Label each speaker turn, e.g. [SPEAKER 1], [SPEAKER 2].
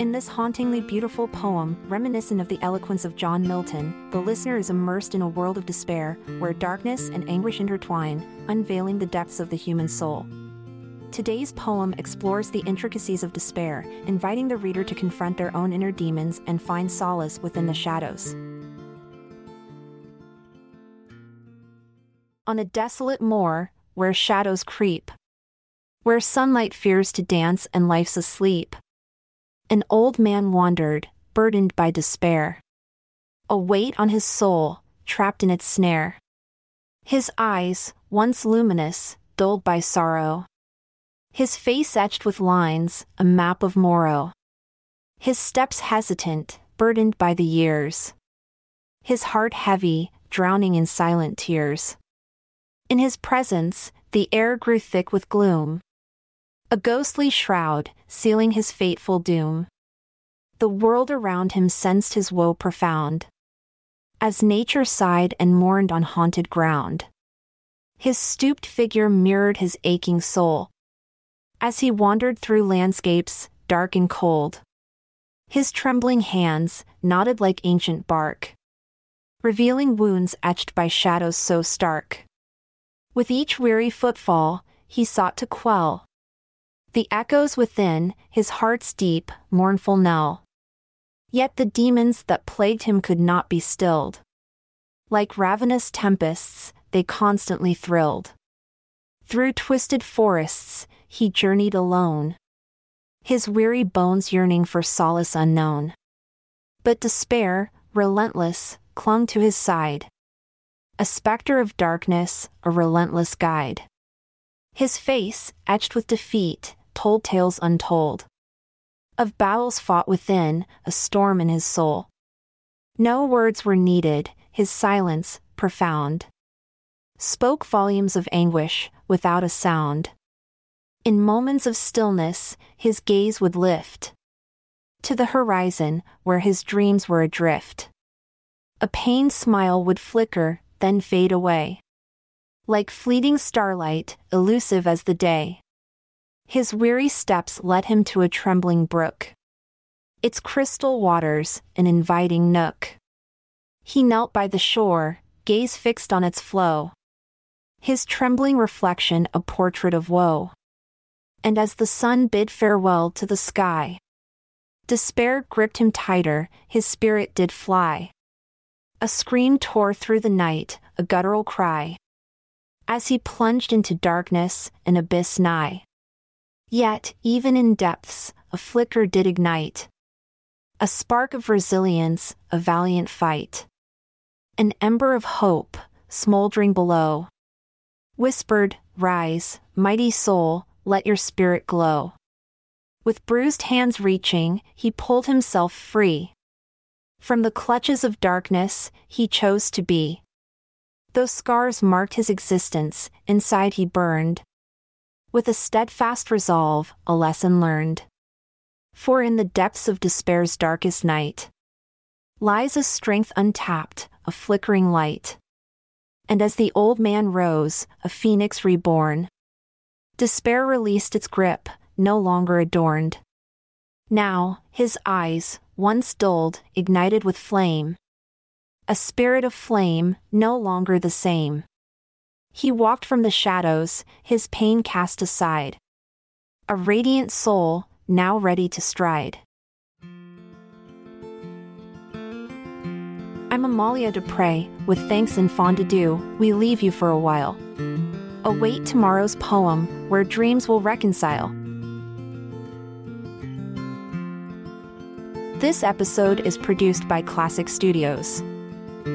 [SPEAKER 1] In this hauntingly beautiful poem, reminiscent of the eloquence of John Milton, the listener is immersed in a world of despair, where darkness and anguish intertwine, unveiling the depths of the human soul. Today's poem explores the intricacies of despair, inviting the reader to confront their own inner demons and find solace within the shadows. On a desolate moor, where shadows creep, where sunlight fears to dance and life's asleep, an old man wandered, burdened by despair. A weight on his soul, trapped in its snare. His eyes, once luminous, dulled by sorrow. His face etched with lines, a map of morrow. His steps hesitant, burdened by the years. His heart heavy, drowning in silent tears. In his presence, the air grew thick with gloom. A ghostly shroud, sealing his fateful doom. The world around him sensed his woe profound. As nature sighed and mourned on haunted ground. His stooped figure mirrored his aching soul. As he wandered through landscapes, dark and cold. His trembling hands, knotted like ancient bark. Revealing wounds etched by shadows so stark. With each weary footfall, he sought to quell the echoes within, his heart's deep, mournful knell. Yet the demons that plagued him could not be stilled. Like ravenous tempests, they constantly thrilled. Through twisted forests, he journeyed alone. His weary bones yearning for solace unknown. But despair, relentless, clung to his side. A specter of darkness, a relentless guide. His face, etched with defeat, told tales untold. Of battles fought within, a storm in his soul. No words were needed, his silence, profound, spoke volumes of anguish, without a sound. In moments of stillness, his gaze would lift to the horizon, where his dreams were adrift. A pained smile would flicker, then fade away. Like fleeting starlight, elusive as the day. His weary steps led him to a trembling brook. Its crystal waters, an inviting nook. He knelt by the shore, gaze fixed on its flow. His trembling reflection a portrait of woe. And as the sun bid farewell to the sky, despair gripped him tighter, his spirit did fly. A scream tore through the night, a guttural cry. As he plunged into darkness, an abyss nigh. Yet, even in depths, a flicker did ignite. A spark of resilience, a valiant fight. An ember of hope, smoldering below. Whispered, Rise, mighty soul, let your spirit glow. With bruised hands reaching, he pulled himself free. From the clutches of darkness, he chose to be. Though scars marked his existence, inside he burned, with a steadfast resolve, a lesson learned. For in the depths of despair's darkest night lies a strength untapped, a flickering light. And as the old man rose, a phoenix reborn, despair released its grip, no longer adorned. Now, his eyes, once dulled, ignited with flame. A spirit of flame, no longer the same. He walked from the shadows, his pain cast aside. A radiant soul, now ready to stride. I'm Amalia Dupre, with thanks and fond adieu, we leave you for a while. Await tomorrow's poem, where dreams will reconcile. This episode is produced by Klassic Studios.